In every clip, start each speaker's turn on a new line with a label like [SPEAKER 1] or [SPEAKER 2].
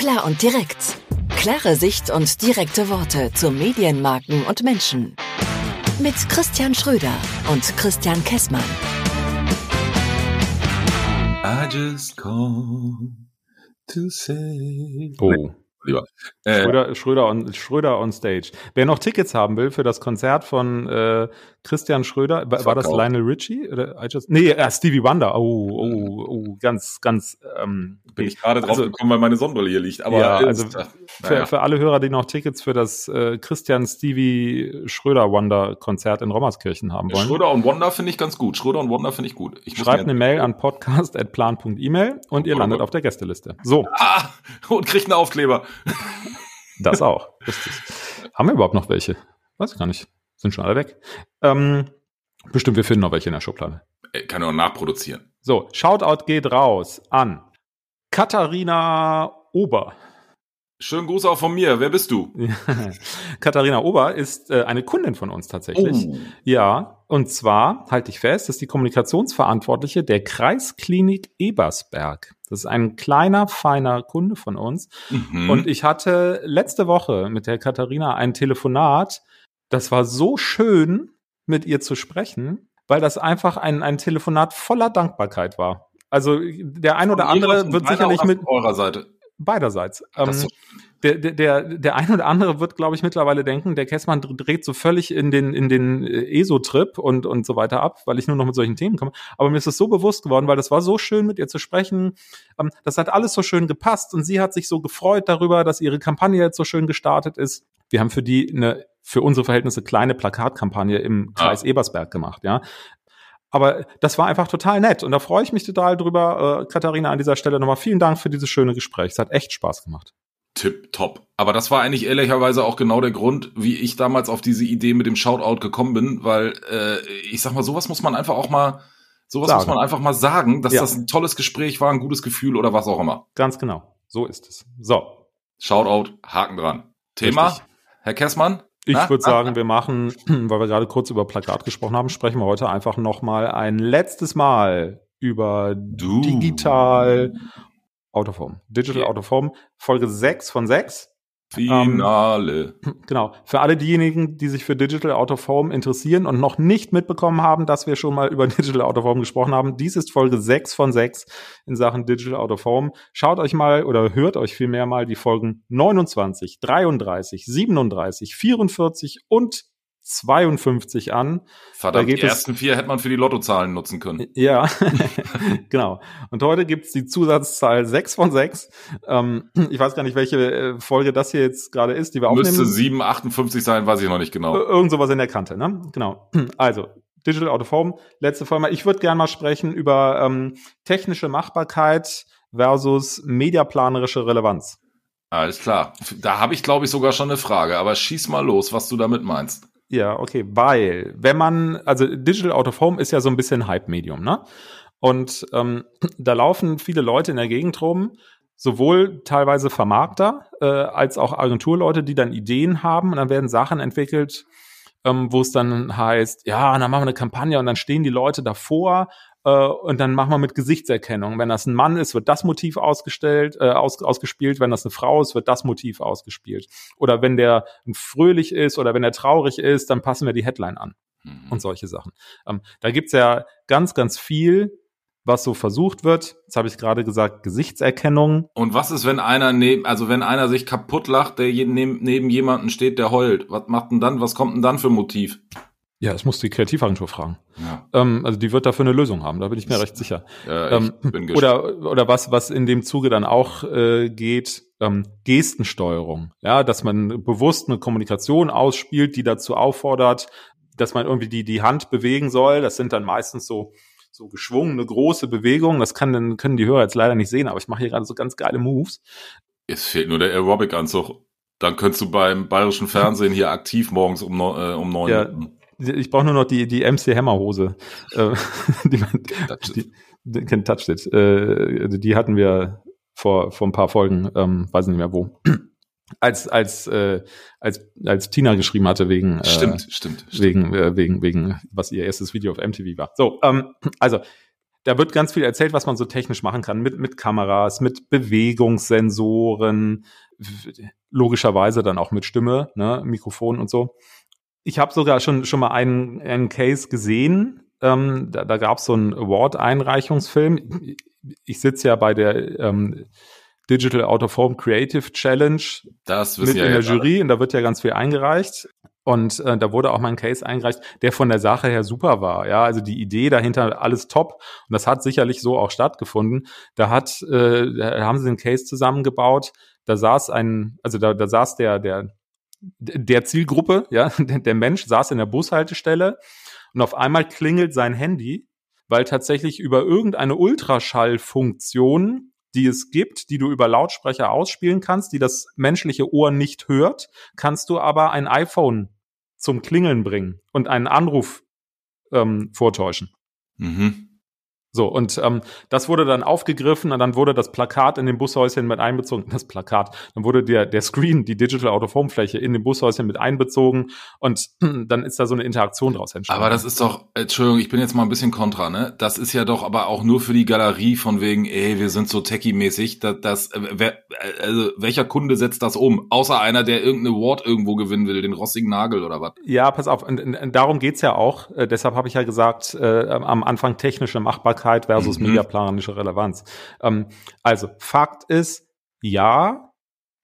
[SPEAKER 1] Klar und direkt. Klare Sicht und direkte Worte zu Medienmarken und Menschen. Mit Christian Schröder und Christian Kessmann.
[SPEAKER 2] I just call to say.
[SPEAKER 3] Oh.
[SPEAKER 2] Lieber. Äh,
[SPEAKER 3] Schröder, Schröder, on, Schröder on Stage. Wer noch Tickets haben will für das Konzert von äh, Christian Schröder, war, war das. Lionel Richie? Oder I just, nee, äh, Stevie Wonder. Oh, oh, oh, ganz, ganz. Ähm,
[SPEAKER 2] bin ich gerade drauf
[SPEAKER 3] also-
[SPEAKER 2] gekommen, weil meine Sonnenbrille hier liegt. Aber
[SPEAKER 3] Ja, also
[SPEAKER 2] ist- ach,
[SPEAKER 3] Für,
[SPEAKER 2] naja.
[SPEAKER 3] für alle Hörer, die noch Tickets für das äh, Christian Stevie Schröder Wonder Konzert in Rommerskirchen haben wollen,
[SPEAKER 2] Schröder und Wonder finde ich ganz gut. Schröder und Wonder finde ich gut. Ich
[SPEAKER 3] schreibt eine Mail an podcast.plan.email und ihr landet auf der Gästeliste. So,
[SPEAKER 2] Ah, und kriegt einen Aufkleber.
[SPEAKER 3] das auch. Richtig. Haben wir überhaupt noch welche? Weiß ich gar nicht. Sind schon alle weg. Ähm, bestimmt, wir finden noch welche in der Schublade.
[SPEAKER 2] Äh, Kann auch nachproduzieren.
[SPEAKER 3] So, Shoutout geht raus an Katharina Ober.
[SPEAKER 2] Schönen Gruß auch von mir. Wer bist du?
[SPEAKER 3] Katharina Ober ist äh, eine Kundin von uns tatsächlich.
[SPEAKER 2] Oh.
[SPEAKER 3] Ja, und zwar, halte ich fest, ist die Kommunikationsverantwortliche der Kreisklinik Ebersberg. Das ist ein kleiner, feiner Kunde von uns.
[SPEAKER 2] Mhm.
[SPEAKER 3] Und ich hatte letzte Woche mit der Katharina ein Telefonat. Das war so schön, mit ihr zu sprechen, weil das einfach ein, ein Telefonat voller Dankbarkeit war. Also der ein oder andere wird sicherlich mit
[SPEAKER 2] eurer Seite.
[SPEAKER 3] Beiderseits. Ähm,
[SPEAKER 2] so-
[SPEAKER 3] der, der, der, der ein oder andere wird, glaube ich, mittlerweile denken, der Kessmann dreht so völlig in den, in den äh, ESO-Trip und, und so weiter ab, weil ich nur noch mit solchen Themen komme. Aber mir ist es so bewusst geworden, weil das war so schön, mit ihr zu sprechen. Ähm, das hat alles so schön gepasst und sie hat sich so gefreut darüber, dass ihre Kampagne jetzt so schön gestartet ist. Wir haben für die eine, für unsere Verhältnisse kleine Plakatkampagne im Kreis
[SPEAKER 2] Ah.
[SPEAKER 3] Ebersberg gemacht, ja. Aber das war einfach total nett und da freue ich mich total drüber. Äh, Katharina, an dieser Stelle nochmal vielen Dank für dieses schöne Gespräch. Es hat echt Spaß gemacht.
[SPEAKER 2] Tipp top. Aber das war eigentlich ehrlicherweise auch genau der Grund, wie ich damals auf diese Idee mit dem Shoutout gekommen bin, weil äh, ich sag mal, sowas muss man einfach auch mal, sowas
[SPEAKER 3] Sagen.
[SPEAKER 2] muss man einfach mal sagen, dass
[SPEAKER 3] Ja.
[SPEAKER 2] das ein tolles Gespräch war, ein gutes Gefühl oder was auch immer.
[SPEAKER 3] Ganz genau. So ist es. So,
[SPEAKER 2] Shoutout, Haken dran. Thema,
[SPEAKER 3] Richtig.
[SPEAKER 2] Herr Kessmann?
[SPEAKER 3] Ich würde sagen, wir machen, weil wir gerade kurz über Plakat gesprochen haben, sprechen wir heute einfach noch mal ein letztes Mal über
[SPEAKER 2] Du.
[SPEAKER 3] digital Autoform. Digital
[SPEAKER 2] Ja.
[SPEAKER 3] Autoform, Folge 6 von 6.
[SPEAKER 2] Finale.
[SPEAKER 3] Genau. Für alle diejenigen, die sich für Digital Out of Home interessieren und noch nicht mitbekommen haben, dass wir schon mal über Digital Out of Home gesprochen haben, dies ist Folge 6 von 6 in Sachen Digital Out of Home. Schaut euch mal oder hört euch vielmehr mal die Folgen 29, 33, 37, 44 und 52 an. Da
[SPEAKER 2] Verdammt, die ersten vier hätte man für die Lottozahlen nutzen können.
[SPEAKER 3] Ja, genau. Und heute gibt's die Zusatzzahl 6 von 6. Ähm, ich weiß gar nicht, welche äh, Folge das hier jetzt gerade ist, die wir aufnehmen.
[SPEAKER 2] Müsste 758 sein, weiß ich noch nicht genau.
[SPEAKER 3] Ir- Irgend sowas in der Kante, ne? Genau. Also, Digital Out of Home, letzte Folge. Ich würde gerne mal sprechen über ähm, technische Machbarkeit versus mediaplanerische Relevanz.
[SPEAKER 2] Alles klar. Da habe ich, glaube ich, sogar schon eine Frage, aber schieß mal los, was du damit meinst.
[SPEAKER 3] Ja, okay, weil wenn man, also Digital Out of Home ist ja so ein bisschen Hype-Medium, ne? Und ähm, da laufen viele Leute in der Gegend rum, sowohl teilweise Vermarkter äh, als auch Agenturleute, die dann Ideen haben und dann werden Sachen entwickelt, ähm, wo es dann heißt, ja, dann machen wir eine Kampagne und dann stehen die Leute davor äh, und dann machen wir mit Gesichtserkennung. Wenn das ein Mann ist, wird das Motiv ausgestellt, äh, aus, ausgespielt. Wenn das eine Frau ist, wird das Motiv ausgespielt. Oder wenn der fröhlich ist oder wenn er traurig ist, dann passen wir die Headline an
[SPEAKER 2] Mhm.
[SPEAKER 3] und solche Sachen. Ähm, da gibt's ja ganz, ganz viel, was so versucht wird. Jetzt habe ich gerade gesagt, Gesichtserkennung.
[SPEAKER 2] Und was ist, wenn einer neben, also wenn einer sich kaputt lacht, der neben, neben jemanden steht, der heult? Was macht denn dann, was kommt denn dann für Motiv?
[SPEAKER 3] Ja, das muss die Kreativagentur fragen.
[SPEAKER 2] Ja,
[SPEAKER 3] Ähm, also die wird dafür eine Lösung haben, da bin ich mir recht sicher.
[SPEAKER 2] äh,
[SPEAKER 3] Ähm,
[SPEAKER 2] ich bin gespannt.
[SPEAKER 3] oder, oder was, was in dem Zuge dann auch äh, geht, ähm, Gestensteuerung. Ja, dass man bewusst eine Kommunikation ausspielt, die dazu auffordert, dass man irgendwie die, die Hand bewegen soll. Das sind dann meistens so, so geschwungene große Bewegungen. Das kann dann, können die Hörer jetzt leider nicht sehen, aber ich mache hier gerade so ganz geile Moves.
[SPEAKER 2] Es fehlt nur der Aerobic-Anzug. Dann könntest du beim bayerischen Fernsehen hier aktiv morgens um, neun- äh, um neun.
[SPEAKER 3] Ja. Ich brauche nur noch die, die MC Hammer Hose. Äh, die, man- die, die, It. Äh, die hatten wir vor, vor ein paar Folgen, ähm, weiß nicht mehr wo. Als, als, äh, als, als Tina geschrieben hatte wegen, äh,
[SPEAKER 2] Stimmt, stimmt, stimmt.
[SPEAKER 3] wegen, äh, wegen, wegen, was ihr erstes Video auf MTV war. So, ähm, also, da wird ganz viel erzählt, was man so technisch machen kann, mit, mit Kameras, mit Bewegungssensoren, logischerweise dann auch mit Stimme, ne, Mikrofon und so. Ich habe sogar schon, schon mal einen, einen Case gesehen, ähm, da, da gab es so einen Award-Einreichungsfilm. Ich sitze ja bei der ähm, Digital Out of Home Creative Challenge
[SPEAKER 2] das
[SPEAKER 3] mit
[SPEAKER 2] ja
[SPEAKER 3] in der Jury alle. und da wird ja ganz viel eingereicht. Und äh, da wurde auch mal ein Case eingereicht, der von der Sache her super war. Ja, also die Idee dahinter alles top. Und das hat sicherlich so auch stattgefunden. Da hat, äh, da haben sie einen Case zusammengebaut. Da saß ein, also da, da saß der, der, der Zielgruppe, ja, der, Mensch saß in der Bushaltestelle und auf einmal klingelt sein Handy, weil tatsächlich über irgendeine Ultraschallfunktion, die es gibt, die du über Lautsprecher ausspielen kannst, die das menschliche Ohr nicht hört, kannst du aber ein iPhone zum Klingeln bringen und einen Anruf ähm, vortäuschen. Mhm. So, und ähm, das wurde dann aufgegriffen und dann wurde das Plakat in den Bushäuschen mit einbezogen. Das Plakat, dann wurde der, der Screen, die Digital Out of Home Fläche in den Bushäuschen mit einbezogen und dann ist da so eine Interaktion draus entstanden.
[SPEAKER 2] Aber das ist doch, Entschuldigung, ich bin jetzt mal ein bisschen kontra, ne? Das ist ja doch aber auch nur für die Galerie von wegen, ey, wir sind so techie-mäßig. Das, das, äh, wer, also welcher Kunde setzt das um? Außer einer, der irgendeine Award irgendwo gewinnen will, den rostigen Nagel oder was?
[SPEAKER 3] Ja, pass auf, und, und darum geht's ja auch. Äh, deshalb habe ich ja gesagt, äh, am Anfang technische Machbarkeit Machbarkeit versus mhm. mediaplanische Relevanz. Ähm, also Fakt ist, ja,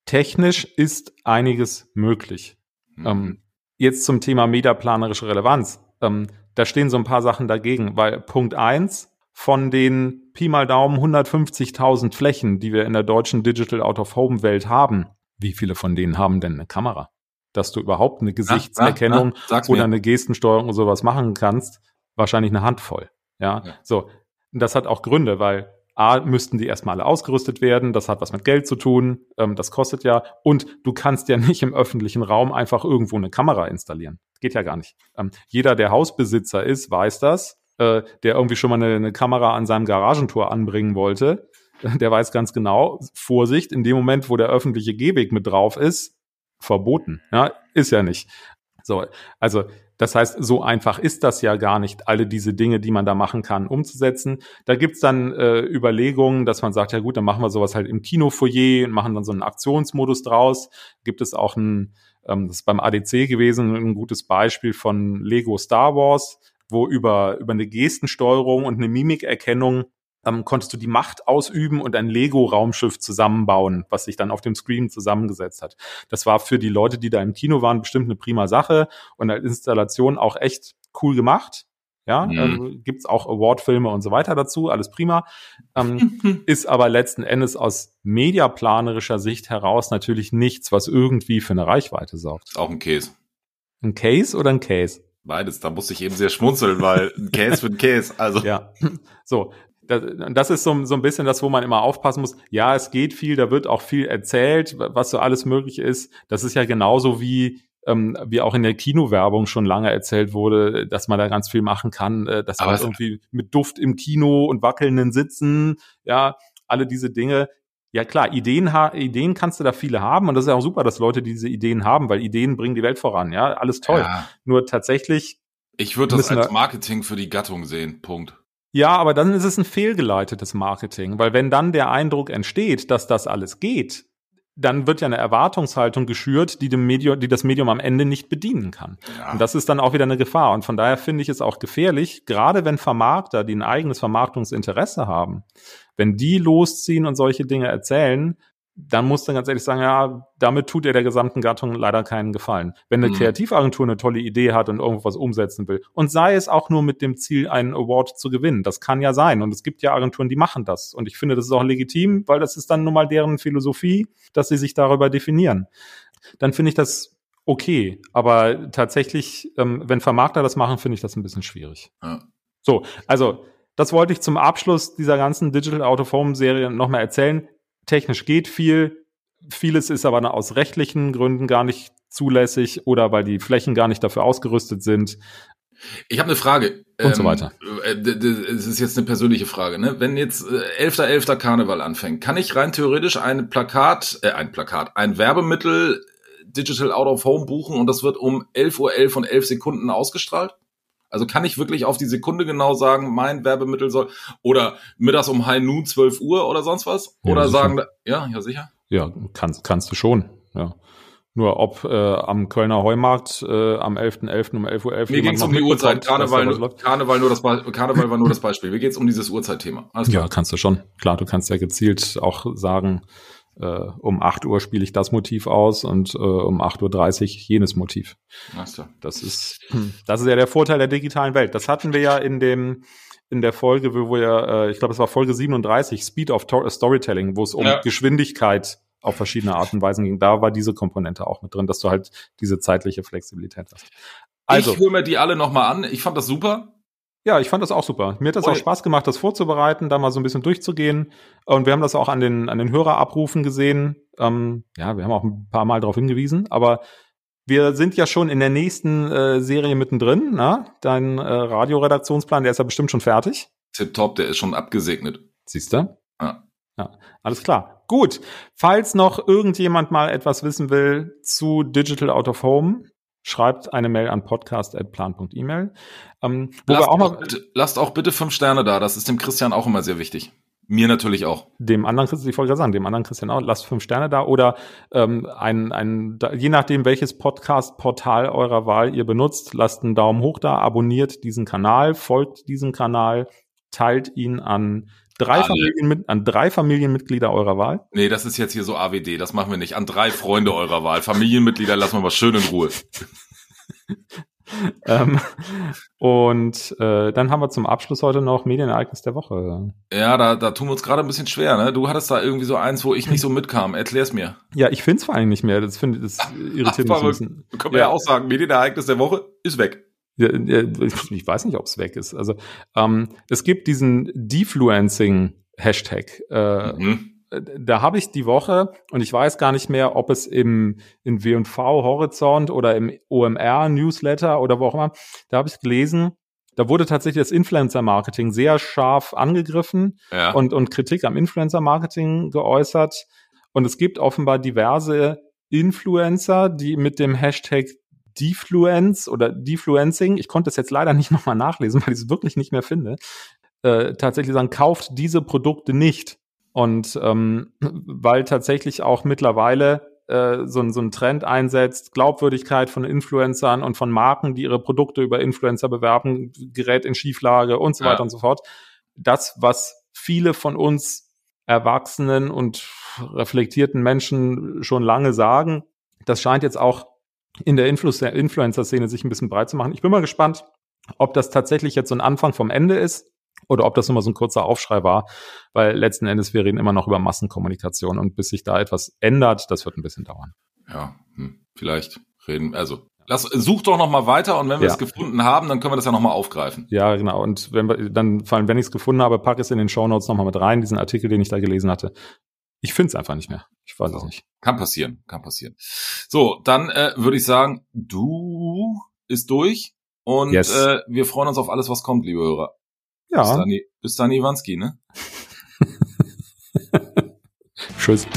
[SPEAKER 3] technisch ist einiges möglich. Mhm. Ähm, jetzt zum Thema mediaplanerische Relevanz. Ähm, da stehen so ein paar Sachen dagegen, weil Punkt eins von den Pi mal Daumen 150.000 Flächen, die wir in der deutschen Digital Out of Home Welt haben, wie viele von denen haben denn eine Kamera? Dass du überhaupt eine Gesichtserkennung ah, ah, ah, oder eine Gestensteuerung und sowas machen kannst, wahrscheinlich eine Handvoll. Ja, ja. so. Das hat auch Gründe, weil A, müssten die erstmal alle ausgerüstet werden, das hat was mit Geld zu tun, ähm, das kostet ja. Und du kannst ja nicht im öffentlichen Raum einfach irgendwo eine Kamera installieren. Geht ja gar nicht. Ähm, jeder, der Hausbesitzer ist, weiß das, äh, der irgendwie schon mal eine, eine Kamera an seinem Garagentor anbringen wollte, der weiß ganz genau, Vorsicht, in dem Moment, wo der öffentliche Gehweg mit drauf ist, verboten. Ja, ist ja nicht. So, also das heißt, so einfach ist das ja gar nicht, alle diese Dinge, die man da machen kann, umzusetzen. Da gibt's dann äh, Überlegungen, dass man sagt, ja gut, dann machen wir sowas halt im Kinofoyer und machen dann so einen Aktionsmodus draus. Gibt es auch ein, ähm, das ist beim ADC gewesen, ein gutes Beispiel von Lego Star Wars, wo über, über eine Gestensteuerung und eine Mimikerkennung ähm, konntest du die Macht ausüben und ein Lego-Raumschiff zusammenbauen, was sich dann auf dem Screen zusammengesetzt hat. Das war für die Leute, die da im Kino waren, bestimmt eine prima Sache und als Installation auch echt cool gemacht. Ja, mhm. ähm, gibt's auch Award-Filme und so weiter dazu, alles prima. Ähm, ist aber letzten Endes aus mediaplanerischer Sicht heraus natürlich nichts, was irgendwie für eine Reichweite sorgt.
[SPEAKER 2] Auch ein Case.
[SPEAKER 3] Ein Case oder ein Case?
[SPEAKER 2] Beides, da musste ich eben sehr schmunzeln, weil ein Case für ein Case. Also.
[SPEAKER 3] Ja. So, das ist so, so ein bisschen das, wo man immer aufpassen muss. Ja, es geht viel, da wird auch viel erzählt, was so alles möglich ist. Das ist ja genauso wie ähm, wie auch in der Kinowerbung schon lange erzählt wurde, dass man da ganz viel machen kann. Äh, das war irgendwie mit Duft im Kino und wackelnden Sitzen, ja, alle diese Dinge. Ja klar, Ideen, Ideen kannst du da viele haben und das ist ja auch super, dass Leute diese Ideen haben, weil Ideen bringen die Welt voran, ja, alles toll. Ja. Nur tatsächlich.
[SPEAKER 2] Ich würde das als Marketing für die Gattung sehen, Punkt.
[SPEAKER 3] Ja, aber dann ist es ein fehlgeleitetes Marketing, weil wenn dann der Eindruck entsteht, dass das alles geht, dann wird ja eine Erwartungshaltung geschürt, die dem Medium, die das Medium am Ende nicht bedienen kann. Ja. Und das ist dann auch wieder eine Gefahr. Und von daher finde ich es auch gefährlich, gerade wenn Vermarkter, die ein eigenes Vermarktungsinteresse haben, wenn die losziehen und solche Dinge erzählen, dann muss dann ganz ehrlich sagen, ja, damit tut er der gesamten Gattung leider keinen Gefallen. Wenn eine mhm. Kreativagentur eine tolle Idee hat und irgendwas umsetzen will und sei es auch nur mit dem Ziel, einen Award zu gewinnen, das kann ja sein und es gibt ja Agenturen, die machen das und ich finde, das ist auch legitim, weil das ist dann nun mal deren Philosophie, dass sie sich darüber definieren. Dann finde ich das okay, aber tatsächlich, ähm, wenn Vermarkter das machen, finde ich das ein bisschen schwierig. Ja. So, also das wollte ich zum Abschluss dieser ganzen Digital Out of Home Serie nochmal erzählen technisch geht viel, vieles ist aber aus rechtlichen Gründen gar nicht zulässig oder weil die Flächen gar nicht dafür ausgerüstet sind.
[SPEAKER 2] Ich habe eine Frage.
[SPEAKER 3] Und ähm, so weiter.
[SPEAKER 2] Es ist jetzt eine persönliche Frage. Ne? Wenn jetzt äh, 11.11. .11. Karneval anfängt, kann ich rein theoretisch ein Plakat, äh, ein Plakat, ein Werbemittel Digital Out of Home buchen und das wird um 11.11 Uhr .11 und 11 Sekunden ausgestrahlt? Also kann ich wirklich auf die Sekunde genau sagen, mein Werbemittel soll oder mittags um High Noon 12 Uhr oder sonst was?
[SPEAKER 3] Ja,
[SPEAKER 2] oder
[SPEAKER 3] sicher.
[SPEAKER 2] sagen, ja, ja sicher.
[SPEAKER 3] Ja, kannst, kannst du schon. Ja. Nur ob äh, am Kölner Heumarkt äh, am 11.11. um 11.11 Uhr
[SPEAKER 2] Mir
[SPEAKER 3] jemand
[SPEAKER 2] geht's
[SPEAKER 3] noch
[SPEAKER 2] um die Uhrzeit. Karneval. Karneval, nur das Be Karneval war nur das Beispiel. Mir geht's um dieses Uhrzeitthema.
[SPEAKER 3] Ja, kannst du schon. Klar, du kannst ja gezielt auch sagen, äh, um 8 Uhr spiele ich das Motiv aus und äh, um 8.30 Uhr jenes Motiv.
[SPEAKER 2] Alles klar.
[SPEAKER 3] Das ist, das ist ja der Vorteil der digitalen Welt. Das hatten wir ja in dem in der Folge, wo wir, äh, ich glaube, es war Folge 37, Speed of Tor- Storytelling, wo es um
[SPEAKER 2] Ja.
[SPEAKER 3] Geschwindigkeit auf verschiedene Arten und Weisen ging. Da war diese Komponente auch mit drin, dass du halt diese zeitliche Flexibilität hast. Also,
[SPEAKER 2] ich höre mir die alle nochmal an. Ich fand das super.
[SPEAKER 3] Ja, ich fand das auch super. Mir hat das
[SPEAKER 2] Und-
[SPEAKER 3] auch Spaß gemacht, das vorzubereiten, da mal so ein bisschen durchzugehen. Und wir haben das auch an den, an den Hörerabrufen gesehen. Ähm, ja, wir haben auch ein paar Mal darauf hingewiesen, aber wir sind ja schon in der nächsten äh, Serie mittendrin. Na? Dein äh, Radioredaktionsplan, der ist ja bestimmt schon fertig.
[SPEAKER 2] Tipptopp, der ist schon abgesegnet.
[SPEAKER 3] Siehst du?
[SPEAKER 2] Ja.
[SPEAKER 3] Ja, alles klar. Gut. Falls noch irgendjemand mal etwas wissen will zu Digital Out of Home, schreibt eine Mail an podcast.plan.email. Ähm,
[SPEAKER 2] Lasst
[SPEAKER 3] auch
[SPEAKER 2] auch,
[SPEAKER 3] mal
[SPEAKER 2] bitte, lasst auch bitte fünf Sterne da. Das ist dem Christian auch immer sehr wichtig. Mir natürlich auch.
[SPEAKER 3] dem anderen Christian, ich wollte gerade sagen, dem anderen Christian auch, lasst fünf Sterne da oder ähm, ein, ein, je nachdem, welches Podcast-Portal eurer Wahl ihr benutzt, lasst einen Daumen hoch da, abonniert diesen Kanal, folgt diesem Kanal, teilt ihn an drei. Familien, an drei Familienmitglieder eurer Wahl.
[SPEAKER 2] Nee, das ist jetzt hier so AWD. Das machen wir nicht. An drei Freunde eurer Wahl. Familienmitglieder lassen wir mal schön in Ruhe.
[SPEAKER 3] ähm, und äh, dann haben wir zum Abschluss heute noch Medienereignis der Woche.
[SPEAKER 2] Ja, da, da tun wir uns gerade ein bisschen schwer. Ne? Du hattest da irgendwie so eins, wo ich nicht so mitkam. Erklär's mir.
[SPEAKER 3] Ja, ich finde es vor allem nicht mehr. Das, finde das irritiert mich ein bisschen.
[SPEAKER 2] Können wir ja.
[SPEAKER 3] Ja.
[SPEAKER 2] auch sagen, Medienereignis der Woche ist weg.
[SPEAKER 3] Ich weiß nicht, ob es weg ist. Also ähm, es gibt diesen Defluencing-Hashtag. Äh,
[SPEAKER 2] Mhm.
[SPEAKER 3] Da habe ich die Woche und ich weiß gar nicht mehr, ob es im in W&V Horizont oder im OMR Newsletter oder wo auch immer. Da habe ich gelesen, da wurde tatsächlich das Influencer-Marketing sehr scharf angegriffen
[SPEAKER 2] Ja.
[SPEAKER 3] und, und Kritik am Influencer-Marketing geäußert. Und es gibt offenbar diverse Influencer, die mit dem Hashtag Defluence oder Defluencing, ich konnte es jetzt leider nicht nochmal nachlesen, weil ich es wirklich nicht mehr finde, äh, tatsächlich sagen, kauft diese Produkte nicht. Und ähm, weil tatsächlich auch mittlerweile äh, so, ein- so ein Trend einsetzt, Glaubwürdigkeit von Influencern und von Marken, die ihre Produkte über Influencer bewerben, gerät in Schieflage und so
[SPEAKER 2] Ja.
[SPEAKER 3] weiter und so fort. Das, was viele von uns erwachsenen und reflektierten Menschen schon lange sagen, das scheint jetzt auch in der Influ Influencer-Szene sich ein bisschen breit zu machen. Ich bin mal gespannt, ob das tatsächlich jetzt so ein Anfang vom Ende ist oder ob das nur mal so ein kurzer Aufschrei war, weil letzten Endes wir reden immer noch über Massenkommunikation und bis sich da etwas ändert, das wird ein bisschen dauern.
[SPEAKER 2] Ja, hm, vielleicht reden. Also, lass, such doch noch mal weiter und wenn wir
[SPEAKER 3] Ja.
[SPEAKER 2] es gefunden haben, dann können wir das ja noch mal aufgreifen.
[SPEAKER 3] Ja, genau. Und wenn wir dann, vor allem wenn ich es gefunden habe, packe es in den Shownotes nochmal mit rein, diesen Artikel, den ich da gelesen hatte. Ich finde es einfach nicht mehr. Ich weiß es nicht.
[SPEAKER 2] Kann passieren, kann passieren. So, dann äh, würde ich sagen, du ist durch und
[SPEAKER 3] Yes.
[SPEAKER 2] äh, wir freuen uns auf alles, was kommt, liebe Hörer. Bis
[SPEAKER 3] Ja,
[SPEAKER 2] dann, bis dann Iwanski, ne?
[SPEAKER 3] tschüss.